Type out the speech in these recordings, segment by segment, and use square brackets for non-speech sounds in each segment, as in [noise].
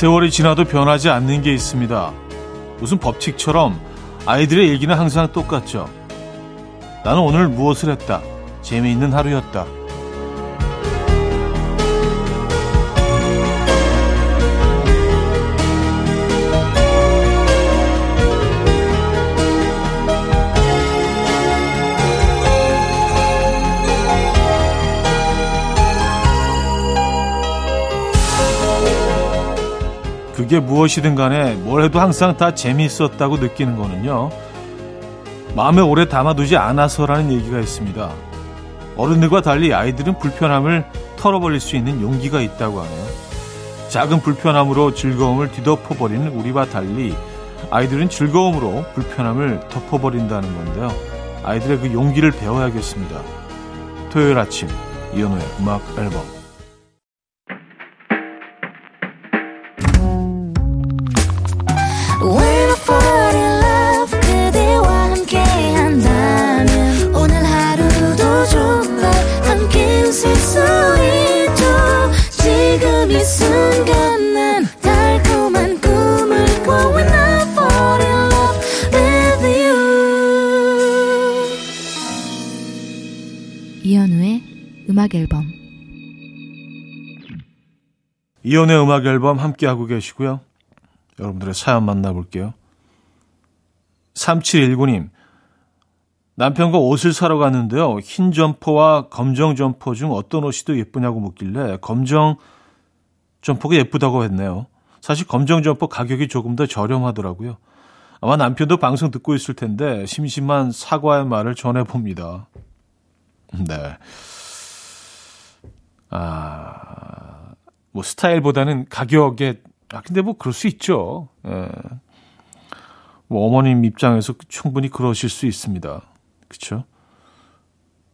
세월이 지나도 변하지 않는 게 있습니다. 무슨 법칙처럼 아이들의 일기는 항상 똑같죠. 나는 오늘 무엇을 했다. 재미있는 하루였다. 그게 무엇이든 간에 뭘 해도 항상 다 재미있었다고 느끼는 거는요. 마음에 오래 담아두지 않아서라는 얘기가 있습니다. 어른들과 달리 아이들은 불편함을 털어버릴 수 있는 용기가 있다고 하네요. 작은 불편함으로 즐거움을 뒤덮어버리는 우리와 달리 아이들은 즐거움으로 불편함을 덮어버린다는 건데요. 아이들의 그 용기를 배워야겠습니다. 토요일 아침 이현우의 음악 앨범 음악 앨범 이현우의 음악 앨범 함께 하고 계시고요. 여러분들의 사연 만나볼게요. 3719님 남편과 옷을 사러 갔는데요. 흰 점퍼와 검정 점퍼 중 어떤 옷이 더 예쁘냐고 묻길래 검정 점퍼가 예쁘다고 했네요. 사실 검정 점퍼 가격이 조금 더 저렴하더라고요. 아마 남편도 방송 듣고 있을 텐데 심심한 사과의 말을 전해봅니다. 네. 아, 뭐 스타일보다는 가격에 아 근데 뭐 그럴 수 있죠. 예. 뭐 어머님 입장에서 충분히 그러실 수 있습니다. 그렇죠?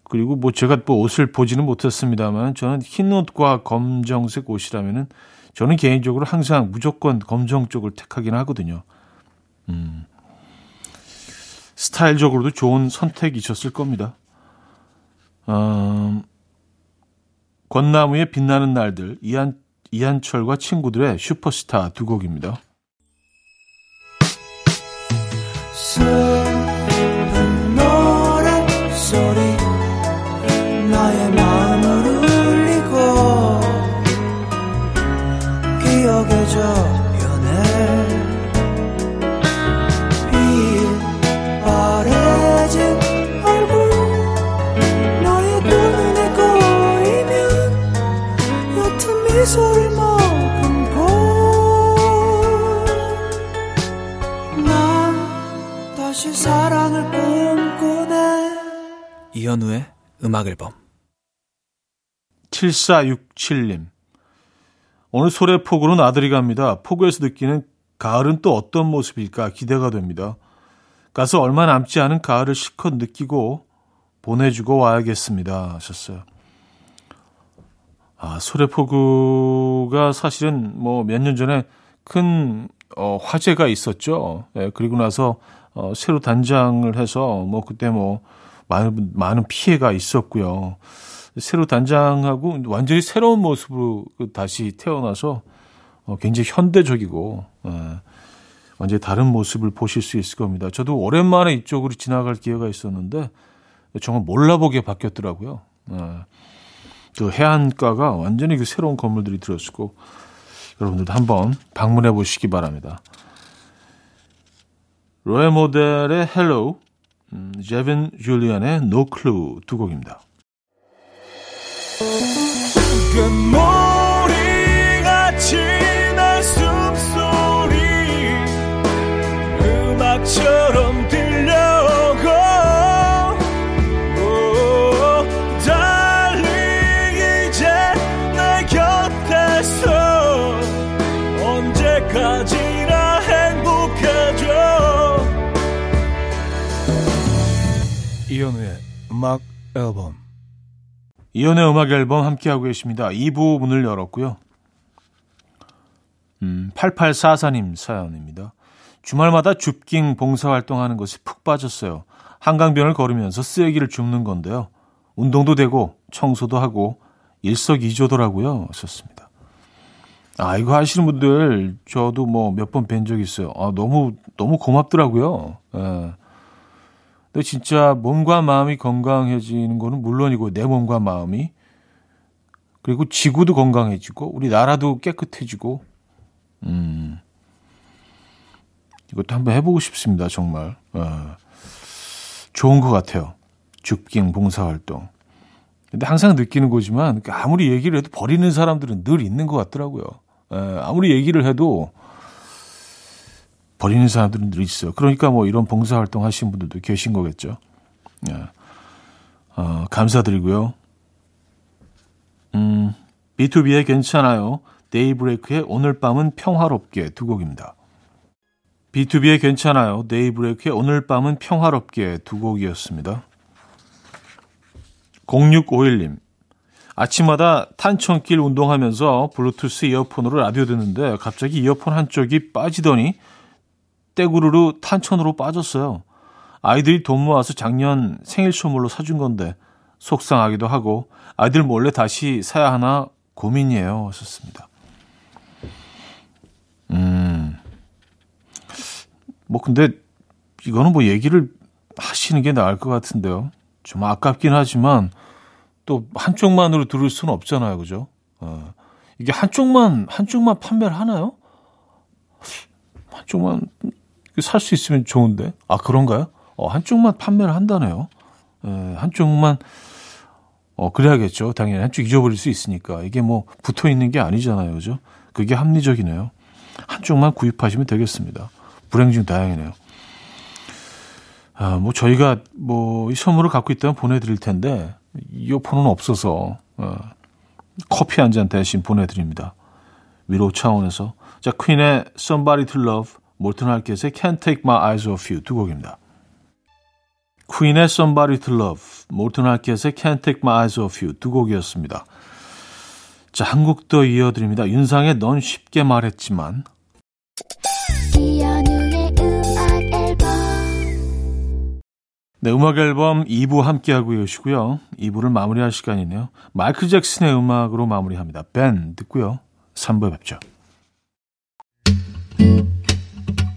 그리고 뭐 제가 뭐 옷을 보지는 못했습니다만 저는 흰 옷과 검정색 옷이라면은 저는 개인적으로 항상 무조건 검정 쪽을 택하긴 하거든요. 음. 스타일적으로도 좋은 선택이셨을 겁니다. 음, 권나무의 빛나는 날들 이한 이한철과 친구들의 슈퍼스타 두 곡입니다. 이현우의 음악 앨범 7467님 오늘 소래폭으로 나들이 갑니다. 폭우에서 느끼는 가을은 또 어떤 모습일까 기대가 됩니다. 가서 얼마 남지 않은 가을을 실컷 느끼고 보내주고 와야겠습니다. 하셨어요. 아, 소래포구가 사실은 뭐 몇 년 전에 큰 어, 화제가 있었죠. 예, 그리고 나서 어, 새로 단장을 해서 뭐 그때 뭐 많은, 많은 피해가 있었고요. 새로 단장하고 완전히 새로운 모습으로 그 다시 태어나서 어, 굉장히 현대적이고 예, 완전히 다른 모습을 보실 수 있을 겁니다. 저도 오랜만에 이쪽으로 지나갈 기회가 있었는데 정말 몰라보게 바뀌었더라고요. 예. 그 해안가가 완전히 그 새로운 건물들이 들어있고 여러분들도 한번 방문해 보시기 바랍니다. 로에 모델의 헬로우 음, 제빈 줄리안의 No Clue 두 곡입니다. 음악 앨범 이현우의 음악 앨범 함께하고 계십니다. 2부 문을 열었고요. 음, 8844님 사연입니다. 주말마다 줍깅 봉사활동하는 것이 푹 빠졌어요. 한강변을 걸으면서 쓰레기를 줍는 건데요. 운동도 되고 청소도 하고 일석이조더라고요. 썼습니다. 아, 이거 하시는 분들 저도 뭐 몇 번 뵌 적 있어요. 아, 너무, 너무 고맙더라고요. 예. 근데 진짜 몸과 마음이 건강해지는 거는 물론이고 내 몸과 마음이 그리고 지구도 건강해지고 우리 나라도 깨끗해지고 음. 이것도 한번 해보고 싶습니다, 정말. 어. 좋은 것 같아요. 죽깅 봉사활동. 근데 항상 느끼는 거지만 아무리 얘기를 해도 버리는 사람들은 늘 있는 것 같더라고요. 에, 예, 아무리 얘기를 해도 버리는 사람들은 늘 있어요. 그러니까 뭐 이런 봉사활동 하시는 분들도 계신 거겠죠. 예. 어, 감사드리고요. 음, BTOB의 괜찮아요. 데이브레이크의 오늘 밤은 평화롭게 두 곡입니다. BTOB의 괜찮아요. 데이브레이크의 오늘 밤은 평화롭게 두 곡이었습니다. 0651님. 아침마다 탄천길 운동하면서 블루투스 이어폰으로 라디오 듣는데 갑자기 이어폰 한쪽이 빠지더니 떼구르르 탄천으로 빠졌어요. 아이들이 돈 모아서 작년 생일 선물로 사준 건데 속상하기도 하고 아이들 몰래 다시 사야 하나 고민이에요. 하셨습니다. 음. 뭐 근데 이거는 뭐 얘기를 하시는 게 나을 것 같은데요. 좀 아깝긴 하지만 또 한쪽만으로 들을 수는 없잖아요. 그죠? 어. 이게 한쪽만 한쪽만 판매를 하나요? 한쪽만 살 수 있으면 좋은데. 아, 그런가요? 어, 한쪽만 판매를 한다네요. 에, 한쪽만 어, 그래야겠죠. 당연히 한쪽 잊어버릴 수 있으니까. 이게 뭐 붙어 있는 게 아니잖아요. 그죠? 그게 합리적이네요. 한쪽만 구입하시면 되겠습니다. 불행 중 다행이네요. 아, 뭐 저희가 뭐 이 선물을 갖고 있다면 보내드릴 텐데 이어폰은 없어서 어, 커피 한 잔 대신 보내드립니다. 위로 차원에서 자 퀸의 Somebody to Love, 몰튼 할켓의 Can't Take My Eyes Off You 두 곡입니다. 퀸의 Somebody to Love, 몰튼 할켓의 Can't Take My Eyes Off You 두 곡이었습니다. 자, 한곡더 이어드립니다. 윤상의 넌 쉽게 말했지만 네, 음악 앨범 2부 함께하고 계시고요. 2부를 마무리할 시간이네요. 마이클 잭슨의 음악으로 마무리합니다. 벤 듣고요. 3부에 뵙죠.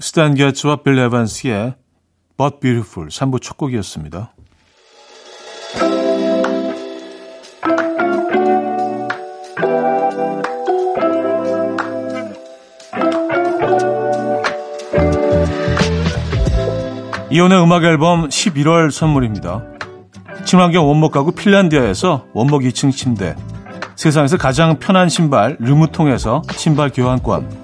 스탄 게츠와 빌 에반스의 But Beautiful 3부 첫 곡이었습니다. 이현우의 음악 앨범 11월 선물입니다. 친환경 원목 가구 핀란디아에서 원목 2층 침대 세상에서 가장 편한 신발 르무통에서 신발 교환권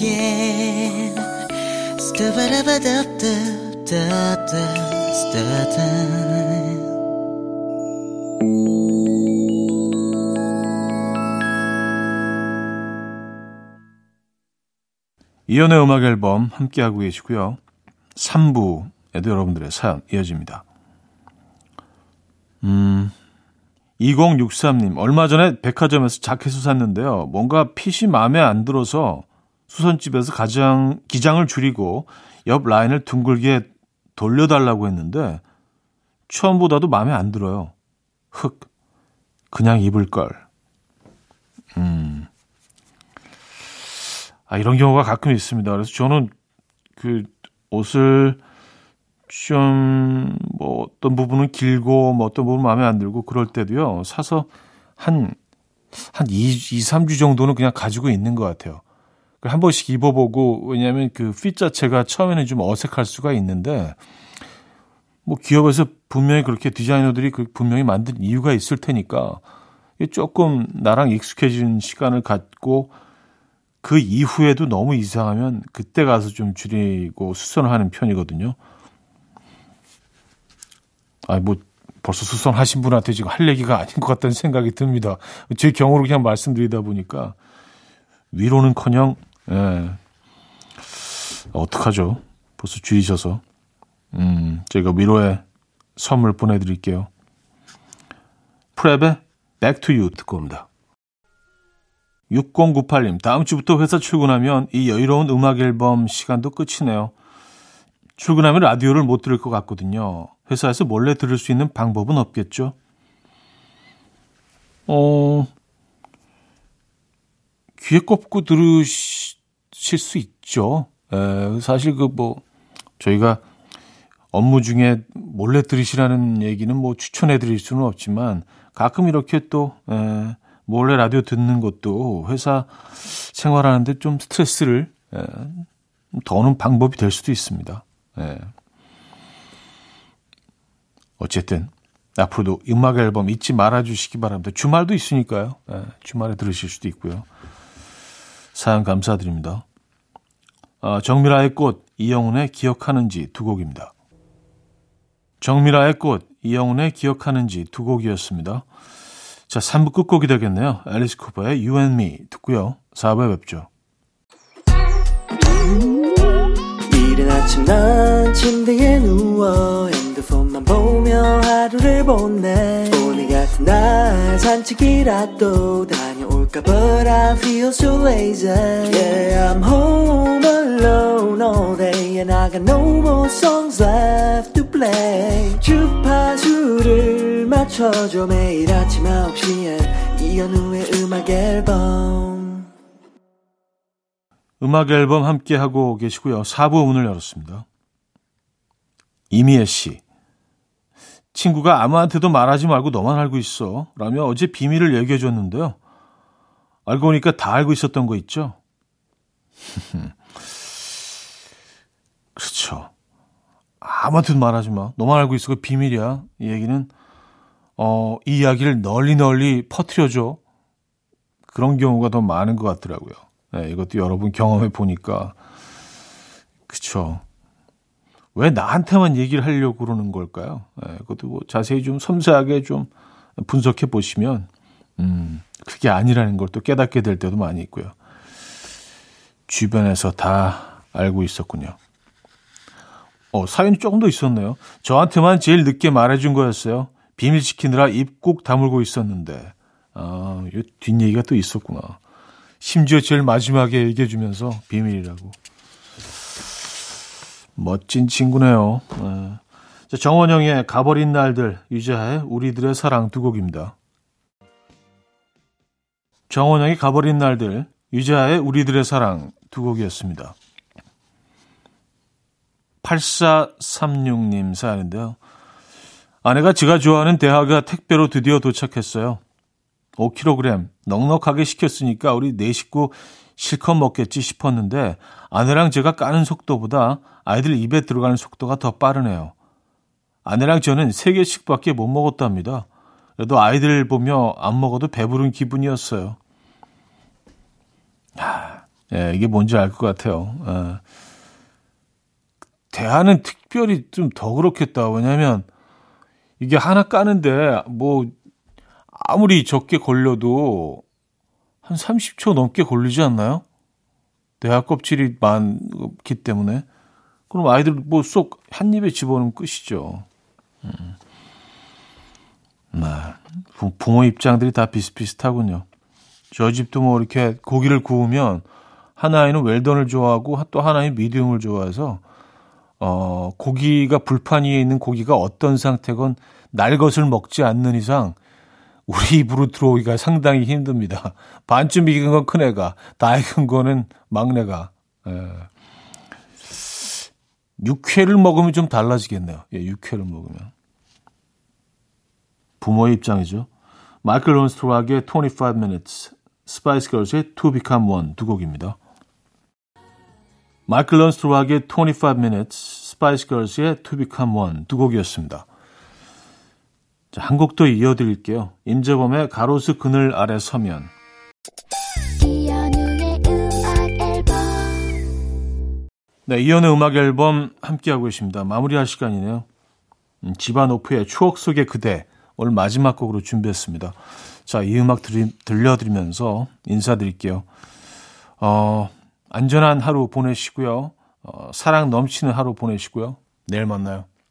즐겁게 이연의 음악 앨범 함께하고 계시고요. 3부에도 여러분들의 사연 이어집니다. 음, 2063님, 얼마 전에 백화점에서 자켓을 샀는데요. 뭔가 핏이 마음에 안 들어서 수선집에서 가장, 기장을 줄이고 옆 라인을 둥글게 돌려달라고 했는데 처음보다도 마음에 안 들어요. 흑. 그냥 입을 걸. 음. 아, 이런 경우가 가끔 있습니다. 그래서 저는 그 옷을 좀, 뭐, 어떤 부분은 길고, 뭐, 어떤 부분은 마음에 안 들고, 그럴 때도요, 사서 한, 한 2, 2 3주 정도는 그냥 가지고 있는 것 같아요. 한 번씩 입어보고, 왜냐하면 그 핏 자체가 처음에는 좀 어색할 수가 있는데, 뭐, 기업에서 분명히 그렇게 디자이너들이 그 분명히 만든 이유가 있을 테니까, 조금 나랑 익숙해진 시간을 갖고, 그 이후에도 너무 이상하면 그때 가서 좀 줄이고 수선을 하는 편이거든요. 아, 뭐 벌써 수선하신 분한테 지금 할 얘기가 아닌 것 같다는 생각이 듭니다. 제 경우로 그냥 말씀드리다 보니까 위로는커녕 예. 어떡하죠? 벌써 줄이셔서 음, 제가 위로의 선물 보내드릴게요. 프랩의 Back to You 듣고 옵니다. 6098님, 다음 주부터 회사 출근하면 이 여유로운 음악 앨범 시간도 끝이네요. 출근하면 라디오를 못 들을 것 같거든요. 회사에서 몰래 들을 수 있는 방법은 없겠죠? 어, 귀에 꼽고 들으실 수 있죠. 에, 사실 그 뭐, 저희가 업무 중에 몰래 들으시라는 얘기는 뭐 추천해 드릴 수는 없지만 가끔 이렇게 또, 에, 몰래 라디오 듣는 것도 회사 생활하는데 좀 스트레스를 에, 더는 방법이 될 수도 있습니다. 예. 어쨌든 앞으로도 음악 앨범 잊지 말아 주시기 바랍니다. 주말도 있으니까요. 예, 주말에 들으실 수도 있고요. 사연 감사드립니다. 아, 정미라의 꽃, 이영훈의 기억하는지 두 곡입니다. 정미라의 꽃, 이영훈의 기억하는지 두 곡이었습니다. 자, 3부 끝곡이 되겠네요. 앨리스 쿠퍼의 You and Me 듣고요. 4부에 뵙죠. 이른 아침 난 침대에 누워 핸드폰만 보며 하루를 보내 오늘 같은 날 산책이라도 다녀 올까 But I feel so lazy Yeah I'm home alone all day And I got no more songs left to play 주파수를 맞춰줘 매일 아침 9시에 이현우의 음악 앨범 음악 앨범 함께 하고 계시고요. 4부 문을 열었습니다. 이미애 씨. 친구가 아무한테도 말하지 말고 너만 알고 있어. 라며 어제 비밀을 얘기해 줬는데요. 알고 보니까 다 알고 있었던 거 있죠? [laughs] 그렇죠. 아무한테도 말하지 마. 너만 알고 있어. 그 비밀이야. 이 얘기는, 어, 이 이야기를 널리 널리 퍼뜨려줘. 그런 경우가 더 많은 것 같더라고요. 네, 이것도 여러분 경험해 보니까 그쵸. 왜 나한테만 얘기를 하려고 그러는 걸까요? 네, 그것도 뭐 자세히 좀 섬세하게 좀 분석해 보시면 음, 그게 아니라는 걸 또 깨닫게 될 때도 많이 있고요. 주변에서 다 알고 있었군요. 어, 사연이 조금 더 있었네요. 저한테만 제일 늦게 말해준 거였어요. 비밀 지키느라 입 꼭 다물고 있었는데. 아, 이 뒷얘기가 또 있었구나. 심지어 제일 마지막에 얘기해주면서 비밀이라고. 멋진 친구네요. 네. 자, 정원영의 가버린 날들, 유자의 우리들의 사랑 두 곡입니다. 정원영의 가버린 날들, 유자의 우리들의 사랑 두 곡이었습니다. 8436님 사연인데요. 아내가 제가 좋아하는 대하가 택배로 드디어 도착했어요. 5kg 넉넉하게 시켰으니까 우리 네 식구 실컷 먹겠지 싶었는데 아내랑 제가 까는 속도보다 아이들 입에 들어가는 속도가 더 빠르네요. 아내랑 저는 3개씩밖에 못 먹었답니다. 그래도 아이들 보며 안 먹어도 배부른 기분이었어요. 예, 이게 뭔지 알 것 같아요. 예. 대안은 특별히 좀 더 그렇겠다. 왜냐면 이게 하나 까는데 뭐 아무리 적게 걸려도 한 30초 넘게 걸리지 않나요? 대하 껍질이 많기 때문에. 그럼 아이들 뭐 쏙 한 입에 집어넣으면 끝이죠. 음. 네. 부모 입장들이 다 비슷비슷하군요. 저 집도 뭐 이렇게 고기를 구우면 하나이는 웰던을 좋아하고 또 하나는 미디움을 좋아해서 어 고기가 불판 위에 있는 고기가 어떤 상태건 날 것을 먹지 않는 이상 우리 입으로 들어오기가 상당히 힘듭니다. 반쯤 익은 건 큰애가, 다 익은 거는 막내가. 예. 육회를 먹으면 좀 달라지겠네요. 예, 육회를 먹으면. 부모의 입장이죠. Michael Learns to Rock의 25 minutes, Spice Girls의 2 Become 1 두 곡입니다. Michael Learns to Rock의 25 minutes, Spice Girls의 2 Become 1 두 곡이었습니다. 자, 한곡더 이어드릴게요. 임재범의 가로수 그늘 아래 서면. 네, 이현우의 음악 앨범 함께하고 계십니다. 마무리할 시간이네요. 음, 집안 오프의 추억 속의 그대 오늘 마지막 곡으로 준비했습니다. 자, 이 음악 들, 들려드리면서 인사드릴게요. 어, 안전한 하루 보내시고요. 어, 사랑 넘치는 하루 보내시고요. 내일 만나요.